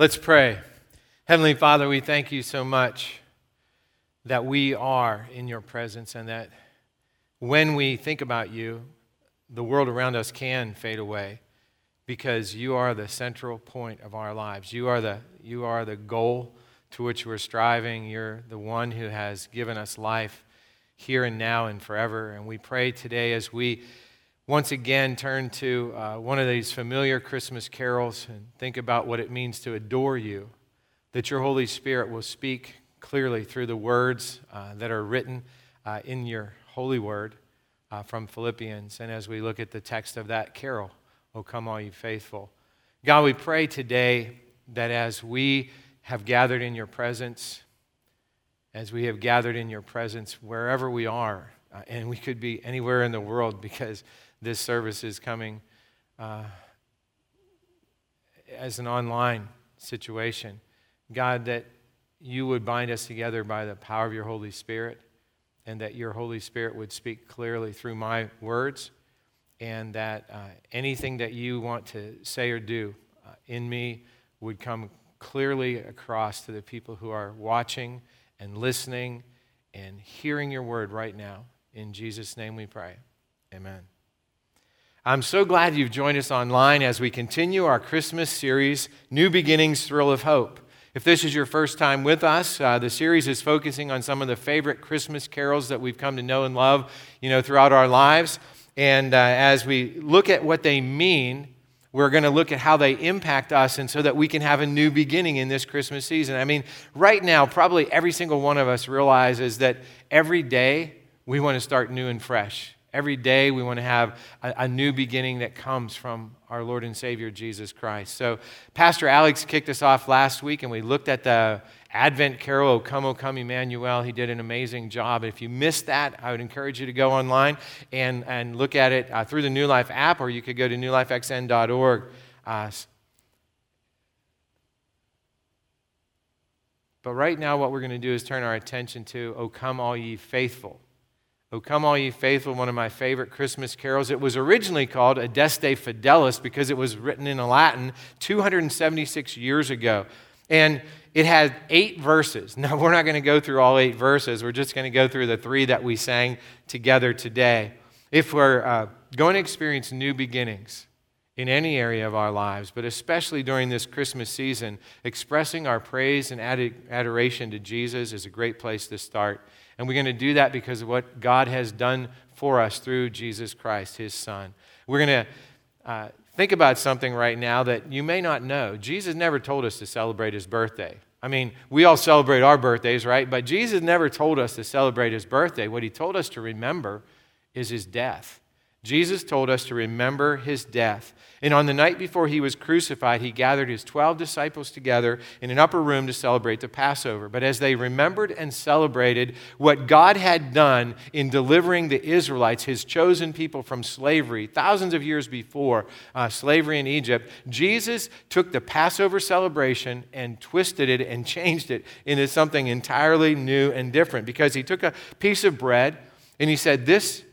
Let's pray. Heavenly Father, we thank you so much that we are in your presence and that when we think about you, the world around us can fade away because you are the central point of our lives. You are the, you are the goal to which we're striving. You're the one who has given us life here and now and forever. And we pray today as we once again turn to uh, one of these familiar Christmas carols and think about what it means to adore you, that your Holy Spirit will speak clearly through the words uh, that are written uh, in your holy word uh, from Philippians. And as we look at the text of that carol, O come, all you faithful. God, we pray today that as we have gathered in your presence, as we have gathered in your presence wherever we are, uh, and we could be anywhere in the world because this service is coming uh, as an online situation. God, that you would bind us together by the power of your Holy Spirit, and that your Holy Spirit would speak clearly through my words, and that uh, anything that you want to say or do uh, in me would come clearly across to the people who are watching and listening and hearing your word right now. In Jesus' name we pray. Amen. I'm so glad you've joined us online as we continue our Christmas series, New Beginnings Thrill of Hope. If this is your first time with us, uh, the series is focusing on some of the favorite Christmas carols that we've come to know and love, you know, throughout our lives. And uh, as we look at what they mean, we're going to look at how they impact us and so that we can have a new beginning in this Christmas season. I mean, right now, probably every single one of us realizes that every day we want to start new and fresh. Every day we want to have a, a, new beginning that comes from our Lord and Savior Jesus Christ. So, Pastor Alex kicked us off last week and we looked at the Advent carol, O Come, O Come, Emmanuel. He did an amazing job. If you missed that, I would encourage you to go online and, and look at it uh, through the New Life app, or you could go to newlifexn.org. Uh, but right now, what we're going to do is turn our attention to, O come, all ye faithful. O come, all ye faithful, one of my favorite Christmas carols. It was originally called Adeste Fideles because it was written in Latin 276 years ago. And it had eight verses. Now, we're not going to go through all eight verses. We're just going to go through the three that we sang together today. If we're uh, going to experience new beginnings in any area of our lives, but especially during this Christmas season, expressing our praise and adoration to Jesus is a great place to start. And we're going to do that because of what God has done for us through Jesus Christ, his Son. We're going to uh, think about something right now that you may not know. Jesus never told us to celebrate his birthday. I mean, we all celebrate our birthdays, right? But Jesus never told us to celebrate his birthday. What he told us to remember is his death. Jesus told us to remember his death. And on the night before he was crucified, he gathered his 12 disciples together in an upper room to celebrate the Passover. But as they remembered and celebrated what God had done in delivering the Israelites, his chosen people, from slavery, thousands of years before uh, slavery in Egypt, Jesus took the Passover celebration and twisted it and changed it into something entirely new and different because he took a piece of bread and he said, This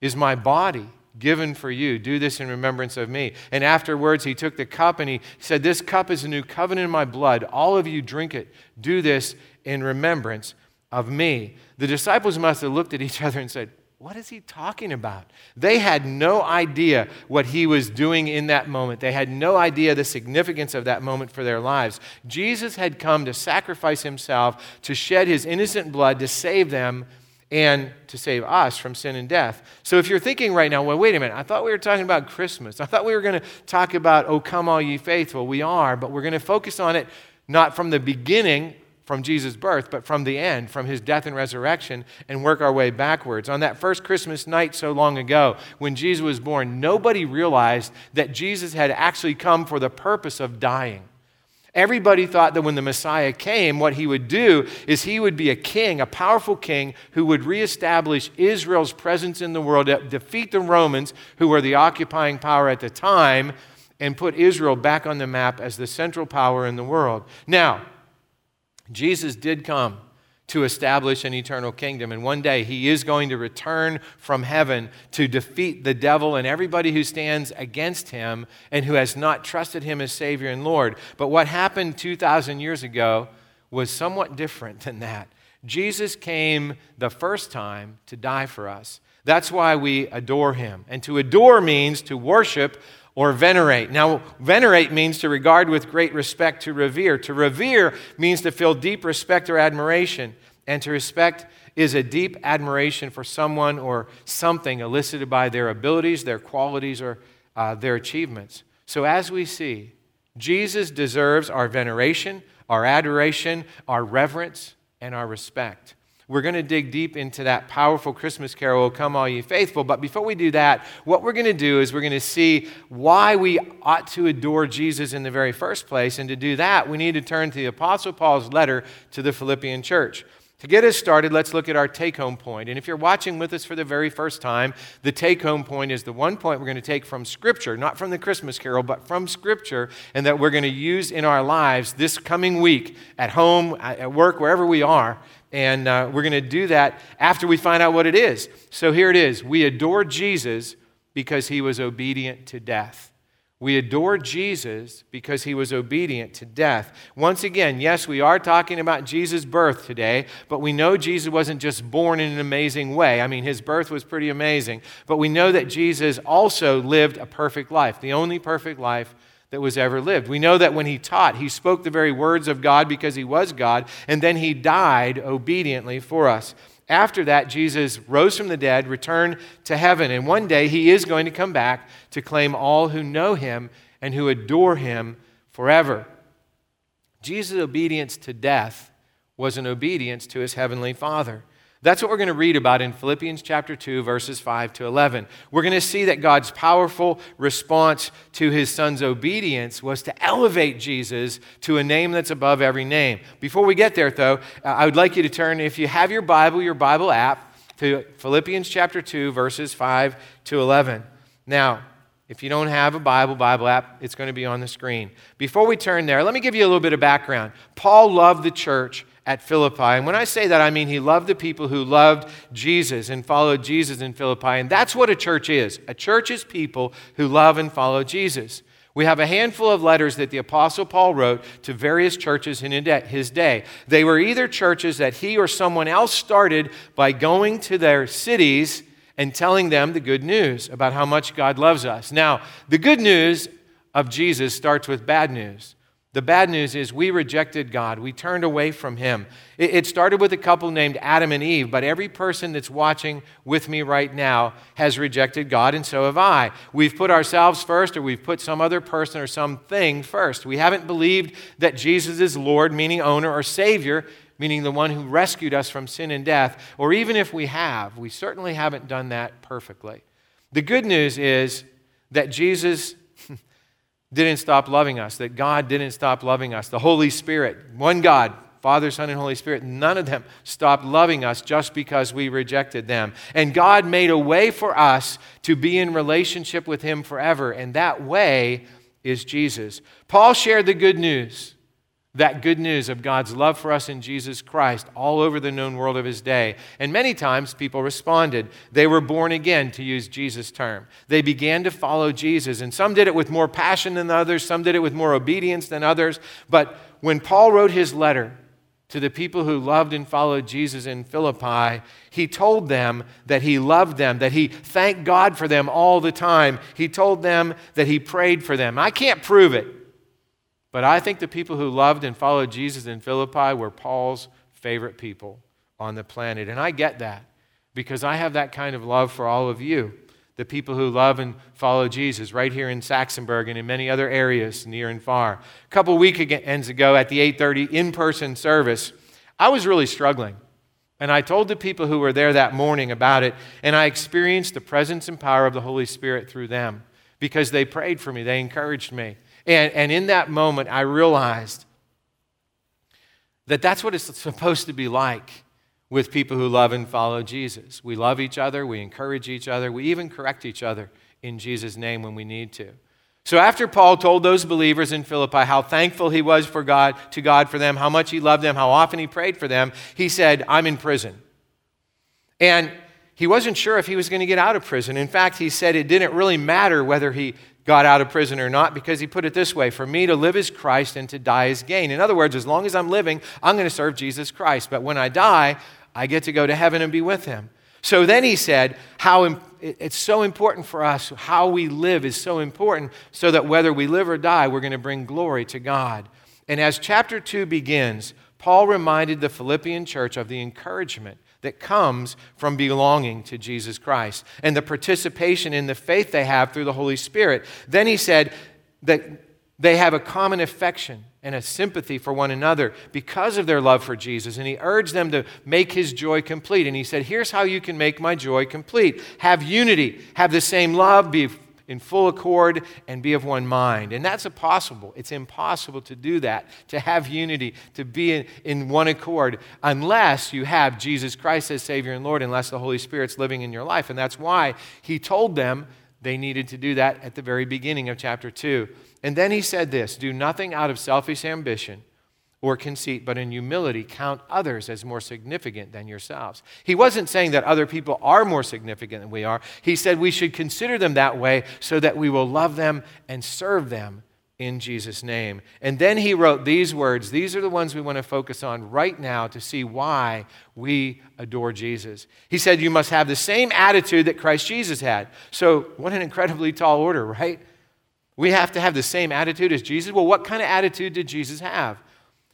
is my body given for you. Do this in remembrance of me. And afterwards, he took the cup and he said, This cup is a new covenant in my blood. All of you drink it. Do this in remembrance of me. The disciples must have looked at each other and said, What is he talking about? They had no idea what he was doing in that moment. They had no idea the significance of that moment for their lives. Jesus had come to sacrifice himself, to shed his innocent blood, to save them and to save us from sin and death. So if you're thinking right now, well, wait a minute, I thought we were talking about Christmas. I thought we were going to talk about, oh, come all ye faithful. We are, but we're going to focus on it not from the beginning, from Jesus' birth, but from the end, from his death and resurrection, and work our way backwards. On that first Christmas night so long ago, when Jesus was born, nobody realized that Jesus had actually come for the purpose of dying. Everybody thought that when the Messiah came, what he would do is he would be a king, a powerful king, who would reestablish Israel's presence in the world, defeat the Romans, who were the occupying power at the time, and put Israel back on the map as the central power in the world. Now, Jesus did come to establish an eternal kingdom. And one day he is going to return from heaven to defeat the devil and everybody who stands against him and who has not trusted him as Savior and Lord. But what happened 2,000 years ago was somewhat different than that. Jesus came the first time to die for us. That's why we adore him. And to adore means to worship or venerate. Now, venerate means to regard with great respect, to revere. To revere means to feel deep respect or admiration. And to respect is a deep admiration for someone or something elicited by their abilities, their qualities, or uh, their achievements. So, as we see, Jesus deserves our veneration, our adoration, our reverence, and our respect. We're going to dig deep into that powerful Christmas carol, oh, Come All Ye Faithful. But before we do that, what we're going to do is we're going to see why we ought to adore Jesus in the very first place. And to do that, we need to turn to the Apostle Paul's letter to the Philippian church. To get us started, let's look at our take home point. And if you're watching with us for the very first time, the take home point is the one point we're going to take from Scripture, not from the Christmas carol, but from Scripture, and that we're going to use in our lives this coming week, at home, at work, wherever we are, and uh, we're going to do that after we find out what it is. So here it is We adore Jesus because he was obedient to death. We adore Jesus because he was obedient to death. Once again, yes, we are talking about Jesus' birth today, but we know Jesus wasn't just born in an amazing way. I mean, his birth was pretty amazing, but we know that Jesus also lived a perfect life, the only perfect life that was ever lived. We know that when he taught, he spoke the very words of God because he was God, and then he died obediently for us. After that, Jesus rose from the dead, returned to heaven, and one day he is going to come back to claim all who know him and who adore him forever. Jesus' obedience to death was an obedience to his heavenly Father. That's what we're going to read about in Philippians chapter 2, verses 5 to 11. We're going to see that God's powerful response to his son's obedience was to elevate Jesus to a name that's above every name. Before we get there, though, I would like you to turn, if you have your Bible, your Bible app, to Philippians chapter 2, verses 5 to 11. Now, if you don't have a Bible, Bible app, it's going to be on the screen. Before we turn there, let me give you a little bit of background. Paul loved the church at Philippi. And when I say that, I mean he loved the people who loved Jesus and followed Jesus in Philippi. And that's what a church is a church is people who love and follow Jesus. We have a handful of letters that the Apostle Paul wrote to various churches in his day. They were either churches that he or someone else started by going to their cities and telling them the good news about how much God loves us. Now, the good news of Jesus starts with bad news. The bad news is we rejected God. We turned away from Him. It started with a couple named Adam and Eve, but every person that's watching with me right now has rejected God, and so have I. We've put ourselves first, or we've put some other person or something first. We haven't believed that Jesus is Lord, meaning owner, or Savior, meaning the one who rescued us from sin and death. Or even if we have, we certainly haven't done that perfectly. The good news is that Jesus didn't stop loving us, that God didn't stop loving us. The Holy Spirit, one God, Father, Son, and Holy Spirit, none of them stopped loving us just because we rejected them. And God made a way for us to be in relationship with Him forever, and that way is Jesus. Paul shared the good news that good news of God's love for us in Jesus Christ all over the known world of his day. And many times people responded. They were born again, to use Jesus' term. They began to follow Jesus, and some did it with more passion than others, some did it with more obedience than others. But when Paul wrote his letter, to the people who loved and followed Jesus in Philippi, he told them that he loved them, that he thanked God for them all the time. He told them that he prayed for them. I can't prove it, but I think the people who loved and followed Jesus in Philippi were Paul's favorite people on the planet. And I get that because I have that kind of love for all of you, the people who love and follow Jesus right here in Saxonburg and in many other areas near and far. A couple weekends ago at the 8:30 in-person service, I was really struggling. And I told the people who were there that morning about it, and I experienced the presence and power of the Holy Spirit through them because they prayed for me, they encouraged me. And, and in that moment, I realized that that's what it's supposed to be like with people who love and follow Jesus. We love each other, we encourage each other, we even correct each other in Jesus' name when we need to. So after Paul told those believers in Philippi how thankful he was for God to God for them, how much he loved them, how often he prayed for them, he said, "I'm in prison." And he wasn't sure if he was going to get out of prison. In fact, he said it didn't really matter whether he got out of prison or not because he put it this way For me to live is Christ and to die is gain. In other words, as long as I'm living, I'm going to serve Jesus Christ. But when I die, I get to go to heaven and be with him. So then he said, how it's so important for us, how we live is so important, so that whether we live or die, we're going to bring glory to God. And as chapter 2 begins, Paul reminded the Philippian church of the encouragement that comes from belonging to Jesus Christ and the participation in the faith they have through the Holy Spirit. Then he said that they have a common affection and a sympathy for one another because of their love for Jesus. And he urged them to make his joy complete. And he said, Here's how you can make my joy complete have unity, have the same love, be in full accord, and be of one mind. And that's impossible. It's impossible to do that, to have unity, to be in, in one accord, unless you have Jesus Christ as Savior and Lord, unless the Holy Spirit's living in your life. And that's why he told them they needed to do that at the very beginning of chapter 2. And then he said this Do nothing out of selfish ambition or conceit, but in humility count others as more significant than yourselves. He wasn't saying that other people are more significant than we are. He said we should consider them that way so that we will love them and serve them in Jesus' name. And then he wrote these words. These are the ones we want to focus on right now to see why we adore Jesus. He said, You must have the same attitude that Christ Jesus had. So, what an incredibly tall order, right? We have to have the same attitude as Jesus. Well, what kind of attitude did Jesus have?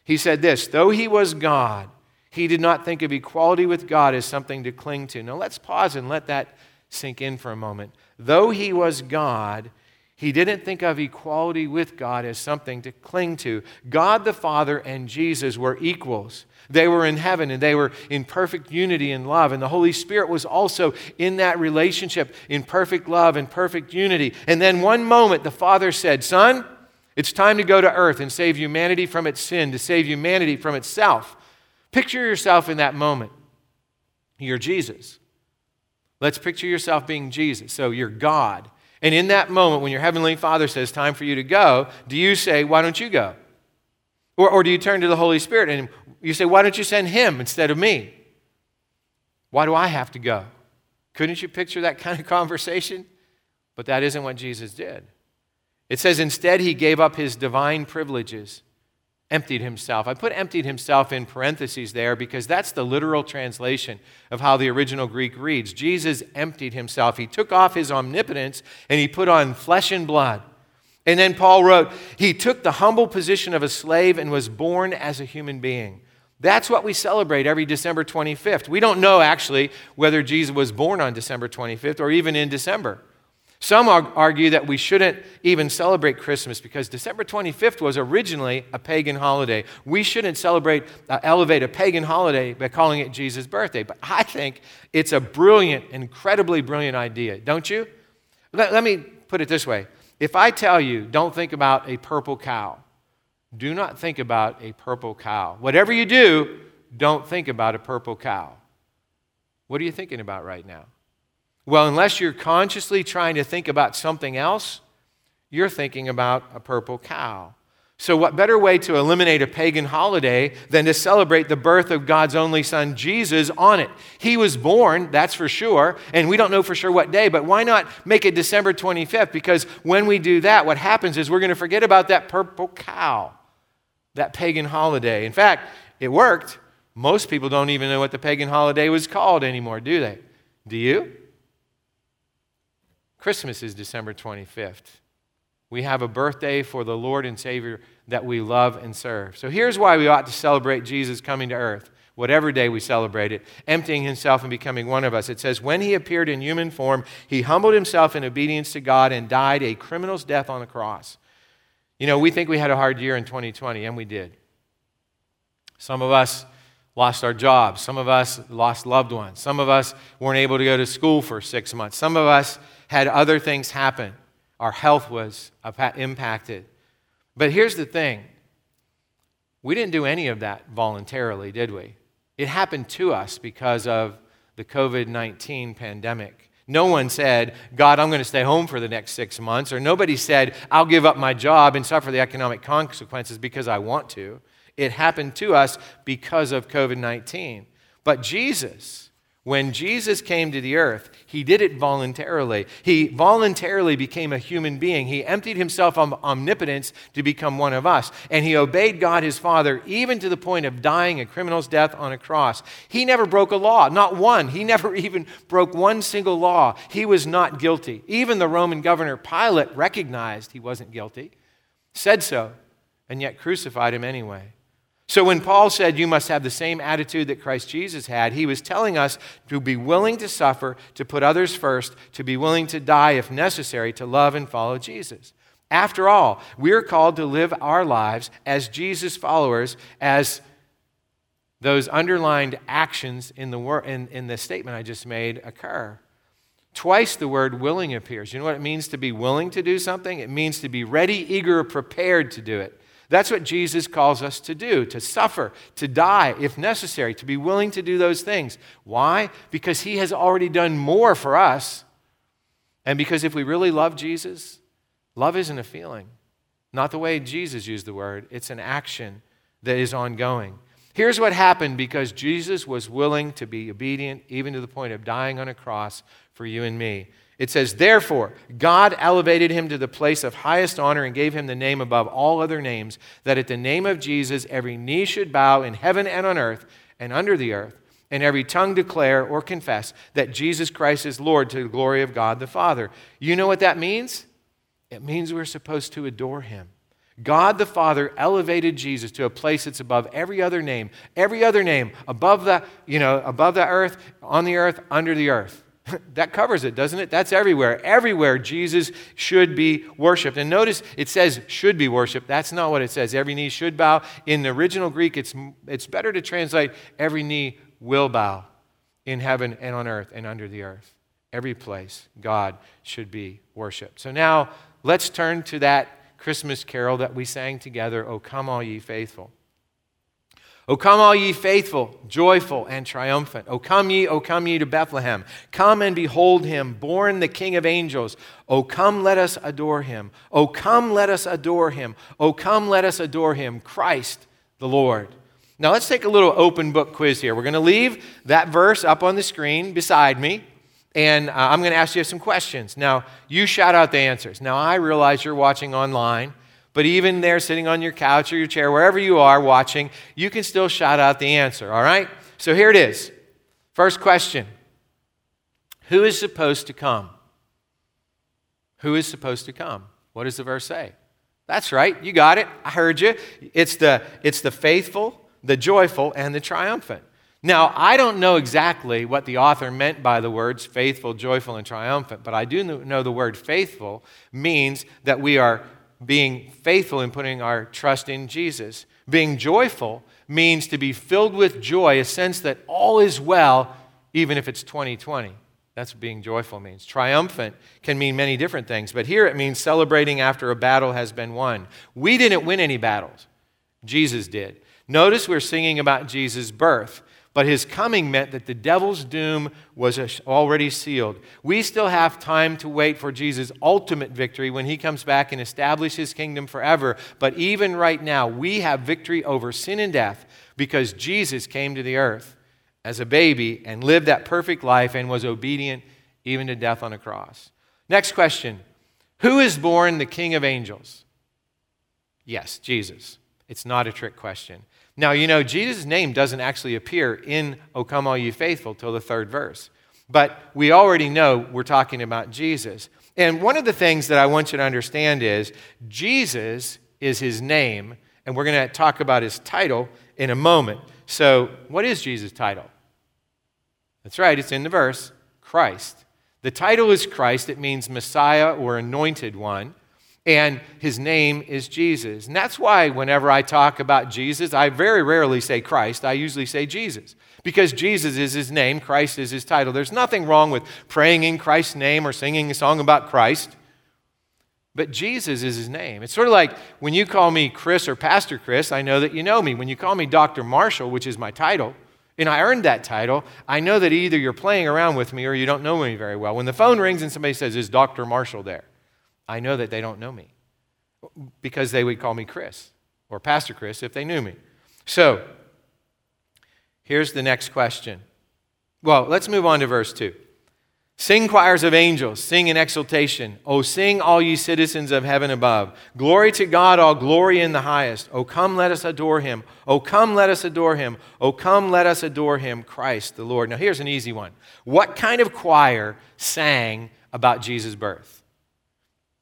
He said this though he was God, he did not think of equality with God as something to cling to. Now let's pause and let that sink in for a moment. Though he was God, he didn't think of equality with God as something to cling to. God the Father and Jesus were equals. They were in heaven and they were in perfect unity and love. And the Holy Spirit was also in that relationship in perfect love and perfect unity. And then one moment the Father said, Son, it's time to go to earth and save humanity from its sin, to save humanity from itself. Picture yourself in that moment. You're Jesus. Let's picture yourself being Jesus. So you're God. And in that moment, when your Heavenly Father says, Time for you to go, do you say, Why don't you go? Or, or do you turn to the Holy Spirit and you say, Why don't you send him instead of me? Why do I have to go? Couldn't you picture that kind of conversation? But that isn't what Jesus did. It says, Instead, he gave up his divine privileges, emptied himself. I put emptied himself in parentheses there because that's the literal translation of how the original Greek reads. Jesus emptied himself. He took off his omnipotence and he put on flesh and blood. And then Paul wrote, He took the humble position of a slave and was born as a human being. That's what we celebrate every December 25th. We don't know actually whether Jesus was born on December 25th or even in December. Some argue that we shouldn't even celebrate Christmas because December 25th was originally a pagan holiday. We shouldn't celebrate, uh, elevate a pagan holiday by calling it Jesus' birthday. But I think it's a brilliant, incredibly brilliant idea, don't you? Let, let me put it this way if I tell you, don't think about a purple cow, do not think about a purple cow. Whatever you do, don't think about a purple cow. What are you thinking about right now? Well, unless you're consciously trying to think about something else, you're thinking about a purple cow. So, what better way to eliminate a pagan holiday than to celebrate the birth of God's only Son, Jesus, on it? He was born, that's for sure, and we don't know for sure what day, but why not make it December 25th? Because when we do that, what happens is we're going to forget about that purple cow, that pagan holiday. In fact, it worked. Most people don't even know what the pagan holiday was called anymore, do they? Do you? Christmas is December 25th. We have a birthday for the Lord and Savior that we love and serve. So here's why we ought to celebrate Jesus coming to earth, whatever day we celebrate it, emptying himself and becoming one of us. It says, When he appeared in human form, he humbled himself in obedience to God and died a criminal's death on the cross. You know, we think we had a hard year in 2020, and we did. Some of us lost our jobs. Some of us lost loved ones. Some of us weren't able to go to school for six months. Some of us had other things happen our health was impacted. But here's the thing we didn't do any of that voluntarily, did we? It happened to us because of the COVID 19 pandemic. No one said, God, I'm going to stay home for the next six months. Or nobody said, I'll give up my job and suffer the economic consequences because I want to. It happened to us because of COVID 19. But Jesus, when Jesus came to the earth, he did it voluntarily. He voluntarily became a human being. He emptied himself of omnipotence to become one of us. And he obeyed God his Father even to the point of dying a criminal's death on a cross. He never broke a law, not one. He never even broke one single law. He was not guilty. Even the Roman governor Pilate recognized he wasn't guilty, said so, and yet crucified him anyway. So when Paul said you must have the same attitude that Christ Jesus had, he was telling us to be willing to suffer, to put others first, to be willing to die if necessary, to love and follow Jesus. After all, we are called to live our lives as Jesus followers, as those underlined actions in the, wor- in, in the statement I just made occur. Twice the word willing appears. You know what it means to be willing to do something? It means to be ready, eager, prepared to do it. That's what Jesus calls us to do to suffer, to die if necessary, to be willing to do those things. Why? Because he has already done more for us. And because if we really love Jesus, love isn't a feeling, not the way Jesus used the word, it's an action that is ongoing. Here's what happened because Jesus was willing to be obedient, even to the point of dying on a cross for you and me. It says, Therefore, God elevated him to the place of highest honor and gave him the name above all other names, that at the name of Jesus every knee should bow in heaven and on earth and under the earth, and every tongue declare or confess that Jesus Christ is Lord to the glory of God the Father. You know what that means? It means we're supposed to adore him. God the Father elevated Jesus to a place that's above every other name, every other name, above the, you know, above the earth, on the earth, under the earth. that covers it, doesn't it? That's everywhere. Everywhere Jesus should be worshiped. And notice it says should be worshiped. That's not what it says. Every knee should bow. In the original Greek, it's, it's better to translate every knee will bow in heaven and on earth and under the earth. Every place God should be worshiped. So now let's turn to that Christmas carol that we sang together, O come all ye faithful. O come, all ye faithful, joyful, and triumphant. O come ye, O come ye to Bethlehem. Come and behold him, born the King of angels. O come, let us adore him. O come, let us adore him. O come, let us adore him, Christ the Lord. Now let's take a little open book quiz here. We're going to leave that verse up on the screen beside me, and uh, I'm going to ask you some questions. Now, you shout out the answers. Now, I realize you're watching online. But even there, sitting on your couch or your chair, wherever you are watching, you can still shout out the answer, all right? So here it is. First question Who is supposed to come? Who is supposed to come? What does the verse say? That's right, you got it. I heard you. It's the, it's the faithful, the joyful, and the triumphant. Now, I don't know exactly what the author meant by the words faithful, joyful, and triumphant, but I do know the word faithful means that we are being faithful in putting our trust in Jesus. Being joyful means to be filled with joy, a sense that all is well, even if it's 2020. That's what being joyful means. Triumphant can mean many different things, but here it means celebrating after a battle has been won. We didn't win any battles, Jesus did. Notice we're singing about Jesus' birth. But his coming meant that the devil's doom was already sealed. We still have time to wait for Jesus' ultimate victory when he comes back and establishes his kingdom forever. But even right now, we have victory over sin and death because Jesus came to the earth as a baby and lived that perfect life and was obedient even to death on a cross. Next question Who is born the King of angels? Yes, Jesus. It's not a trick question. Now, you know, Jesus' name doesn't actually appear in O Come All You Faithful till the third verse. But we already know we're talking about Jesus. And one of the things that I want you to understand is Jesus is his name, and we're going to talk about his title in a moment. So, what is Jesus' title? That's right, it's in the verse Christ. The title is Christ, it means Messiah or anointed one and his name is Jesus. And that's why whenever I talk about Jesus, I very rarely say Christ. I usually say Jesus because Jesus is his name, Christ is his title. There's nothing wrong with praying in Christ's name or singing a song about Christ, but Jesus is his name. It's sort of like when you call me Chris or Pastor Chris, I know that you know me. When you call me Dr. Marshall, which is my title, And I earned that title. I know that either you're playing around with me or you don't know me very well. When the phone rings and somebody says, Is Dr. Marshall there? I know that they don't know me because they would call me Chris or Pastor Chris if they knew me. So, here's the next question. Well, let's move on to verse 2. Sing choirs of angels, sing in exultation. Oh, sing, all ye citizens of heaven above. Glory to God, all glory in the highest. Oh, come, let us adore him. Oh, come, let us adore him. Oh, come, let us adore him, Christ the Lord. Now, here's an easy one. What kind of choir sang about Jesus' birth?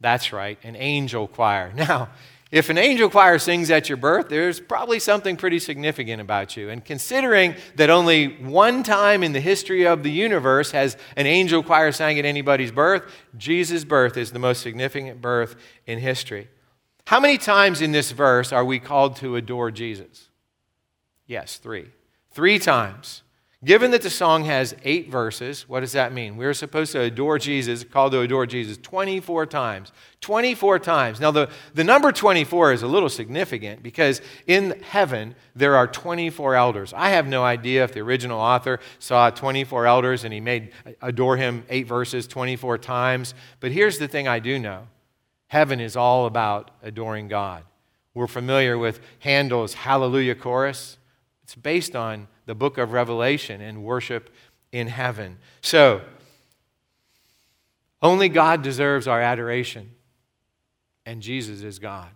That's right, an angel choir. Now, if an angel choir sings at your birth, there's probably something pretty significant about you. And considering that only one time in the history of the universe has an angel choir sang at anybody's birth, Jesus' birth is the most significant birth in history. How many times in this verse are we called to adore Jesus? Yes, three. Three times. Given that the song has eight verses, what does that mean? We're supposed to adore Jesus, called to adore Jesus 24 times. 24 times. Now, the, the number 24 is a little significant because in heaven there are 24 elders. I have no idea if the original author saw 24 elders and he made adore him eight verses 24 times. But here's the thing I do know heaven is all about adoring God. We're familiar with Handel's Hallelujah Chorus, it's based on the book of Revelation and worship in heaven. So, only God deserves our adoration, and Jesus is God.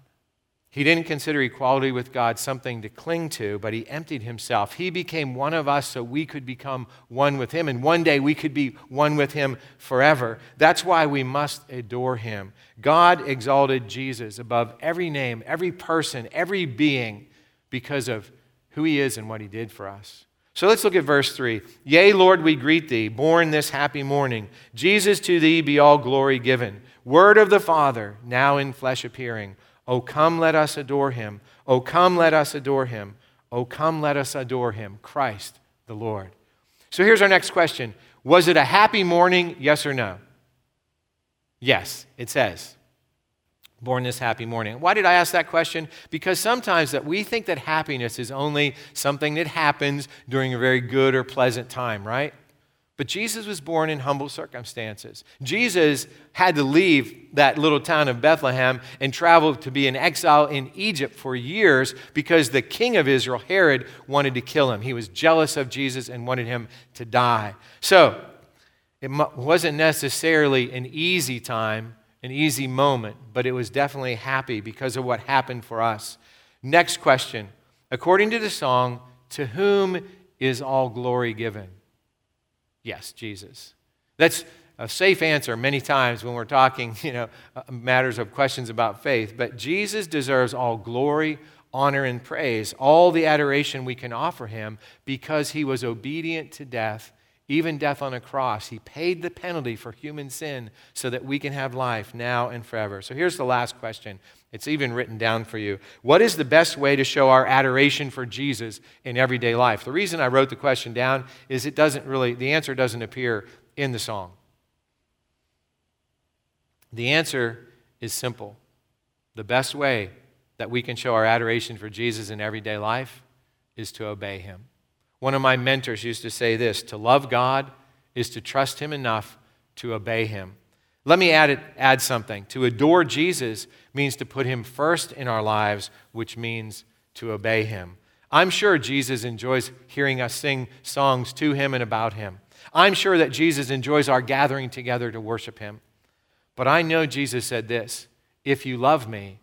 He didn't consider equality with God something to cling to, but he emptied himself. He became one of us so we could become one with him, and one day we could be one with him forever. That's why we must adore him. God exalted Jesus above every name, every person, every being because of who he is and what he did for us. So let's look at verse 3. Yea, Lord, we greet thee, born this happy morning. Jesus, to thee be all glory given. Word of the Father, now in flesh appearing. O come, let us adore him. O come, let us adore him. O come, let us adore him, Christ the Lord. So here's our next question Was it a happy morning? Yes or no? Yes, it says born this happy morning. Why did I ask that question? Because sometimes that we think that happiness is only something that happens during a very good or pleasant time, right? But Jesus was born in humble circumstances. Jesus had to leave that little town of Bethlehem and travel to be in exile in Egypt for years because the king of Israel, Herod, wanted to kill him. He was jealous of Jesus and wanted him to die. So, it wasn't necessarily an easy time an easy moment, but it was definitely happy because of what happened for us. Next question. According to the song, to whom is all glory given? Yes, Jesus. That's a safe answer many times when we're talking, you know, uh, matters of questions about faith, but Jesus deserves all glory, honor and praise, all the adoration we can offer him because he was obedient to death even death on a cross. He paid the penalty for human sin so that we can have life now and forever. So here's the last question. It's even written down for you. What is the best way to show our adoration for Jesus in everyday life? The reason I wrote the question down is it doesn't really, the answer doesn't appear in the song. The answer is simple. The best way that we can show our adoration for Jesus in everyday life is to obey him. One of my mentors used to say this to love God is to trust Him enough to obey Him. Let me add, it, add something. To adore Jesus means to put Him first in our lives, which means to obey Him. I'm sure Jesus enjoys hearing us sing songs to Him and about Him. I'm sure that Jesus enjoys our gathering together to worship Him. But I know Jesus said this If you love me,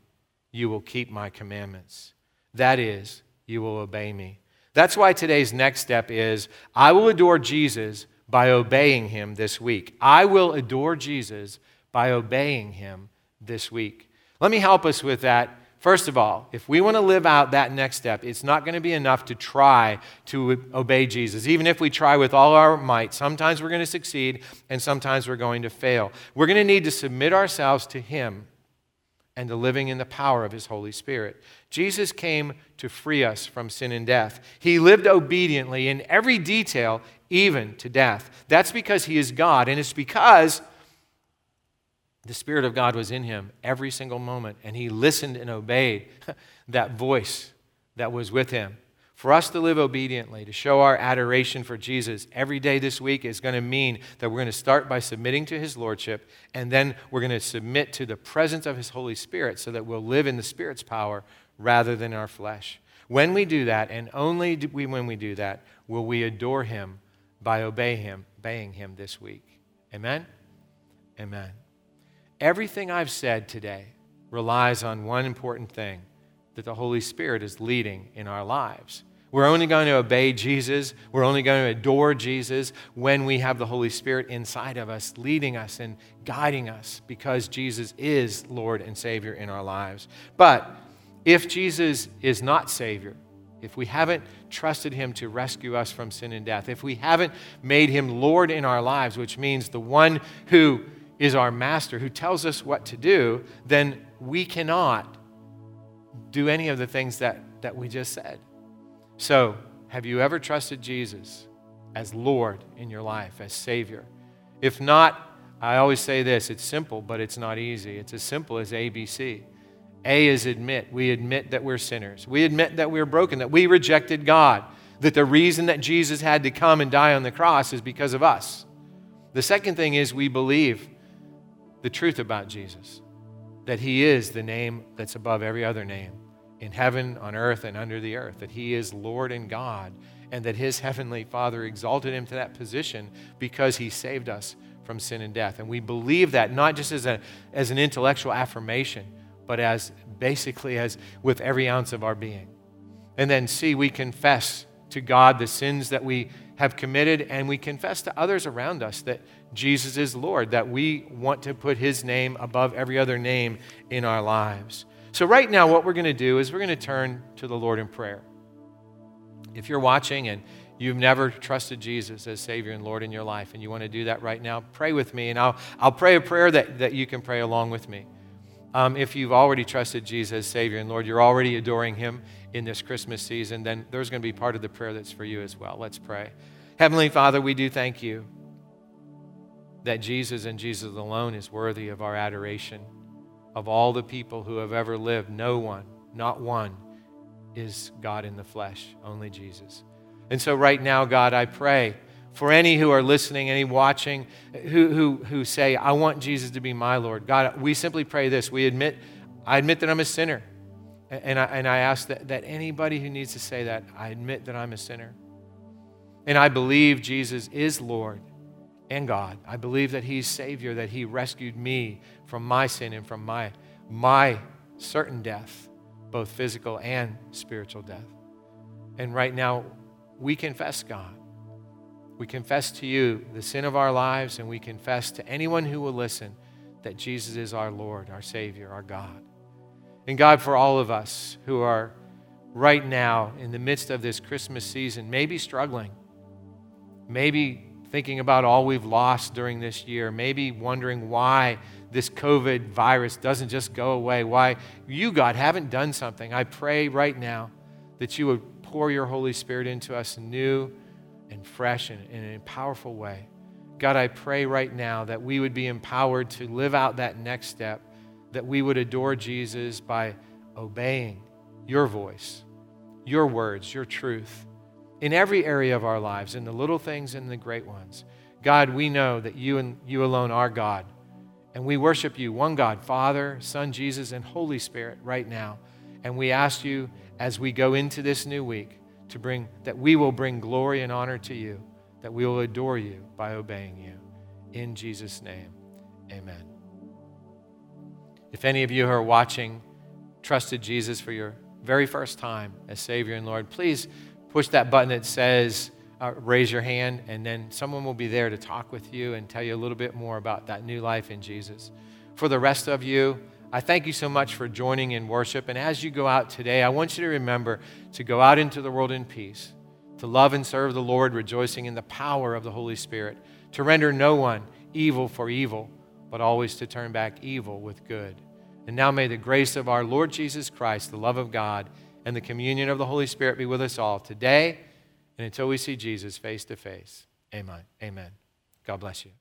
you will keep my commandments. That is, you will obey me. That's why today's next step is I will adore Jesus by obeying him this week. I will adore Jesus by obeying him this week. Let me help us with that. First of all, if we want to live out that next step, it's not going to be enough to try to obey Jesus. Even if we try with all our might, sometimes we're going to succeed and sometimes we're going to fail. We're going to need to submit ourselves to Him and the living in the power of His Holy Spirit. Jesus came to free us from sin and death. He lived obediently in every detail, even to death. That's because He is God, and it's because the Spirit of God was in Him every single moment, and He listened and obeyed that voice that was with Him. For us to live obediently, to show our adoration for Jesus every day this week is going to mean that we're going to start by submitting to his lordship, and then we're going to submit to the presence of his Holy Spirit so that we'll live in the Spirit's power rather than our flesh. When we do that, and only when we do that, will we adore him by obey him, obeying him this week. Amen? Amen. Everything I've said today relies on one important thing that the Holy Spirit is leading in our lives. We're only going to obey Jesus. We're only going to adore Jesus when we have the Holy Spirit inside of us, leading us and guiding us because Jesus is Lord and Savior in our lives. But if Jesus is not Savior, if we haven't trusted Him to rescue us from sin and death, if we haven't made Him Lord in our lives, which means the one who is our master, who tells us what to do, then we cannot do any of the things that, that we just said. So, have you ever trusted Jesus as Lord in your life, as Savior? If not, I always say this it's simple, but it's not easy. It's as simple as ABC. A is admit. We admit that we're sinners. We admit that we're broken, that we rejected God, that the reason that Jesus had to come and die on the cross is because of us. The second thing is we believe the truth about Jesus, that He is the name that's above every other name in heaven, on earth, and under the earth, that He is Lord and God, and that His heavenly Father exalted Him to that position because He saved us from sin and death. And we believe that not just as, a, as an intellectual affirmation, but as basically as with every ounce of our being. And then, see, we confess to God the sins that we have committed, and we confess to others around us that Jesus is Lord, that we want to put His name above every other name in our lives. So, right now, what we're going to do is we're going to turn to the Lord in prayer. If you're watching and you've never trusted Jesus as Savior and Lord in your life, and you want to do that right now, pray with me, and I'll, I'll pray a prayer that, that you can pray along with me. Um, if you've already trusted Jesus as Savior and Lord, you're already adoring Him in this Christmas season, then there's going to be part of the prayer that's for you as well. Let's pray. Heavenly Father, we do thank you that Jesus and Jesus alone is worthy of our adoration. Of all the people who have ever lived, no one, not one, is God in the flesh, only Jesus. And so, right now, God, I pray for any who are listening, any watching, who, who, who say, I want Jesus to be my Lord. God, we simply pray this. We admit, I admit that I'm a sinner. And I, and I ask that, that anybody who needs to say that, I admit that I'm a sinner. And I believe Jesus is Lord and God. I believe that He's Savior, that He rescued me from my sin and from my, my certain death, both physical and spiritual death. And right now, we confess God. We confess to you the sin of our lives, and we confess to anyone who will listen that Jesus is our Lord, our Savior, our God. And God, for all of us who are right now in the midst of this Christmas season, maybe struggling, maybe thinking about all we've lost during this year, maybe wondering why this COVID virus doesn't just go away, why you, God, haven't done something. I pray right now that you would pour your Holy Spirit into us new and fresh and, in a powerful way. God, I pray right now that we would be empowered to live out that next step, that we would adore Jesus by obeying your voice, your words, your truth in every area of our lives, in the little things and the great ones. God, we know that you and you alone are God. And we worship you, one God, Father, Son, Jesus, and Holy Spirit, right now. And we ask you as we go into this new week to bring that we will bring glory and honor to you, that we will adore you by obeying you. In Jesus' name, amen. If any of you who are watching trusted Jesus for your very first time as Savior and Lord, please push that button that says uh, raise your hand, and then someone will be there to talk with you and tell you a little bit more about that new life in Jesus. For the rest of you, I thank you so much for joining in worship. And as you go out today, I want you to remember to go out into the world in peace, to love and serve the Lord, rejoicing in the power of the Holy Spirit, to render no one evil for evil, but always to turn back evil with good. And now may the grace of our Lord Jesus Christ, the love of God, and the communion of the Holy Spirit be with us all today and until we see Jesus face to face. Amen. Amen. God bless you.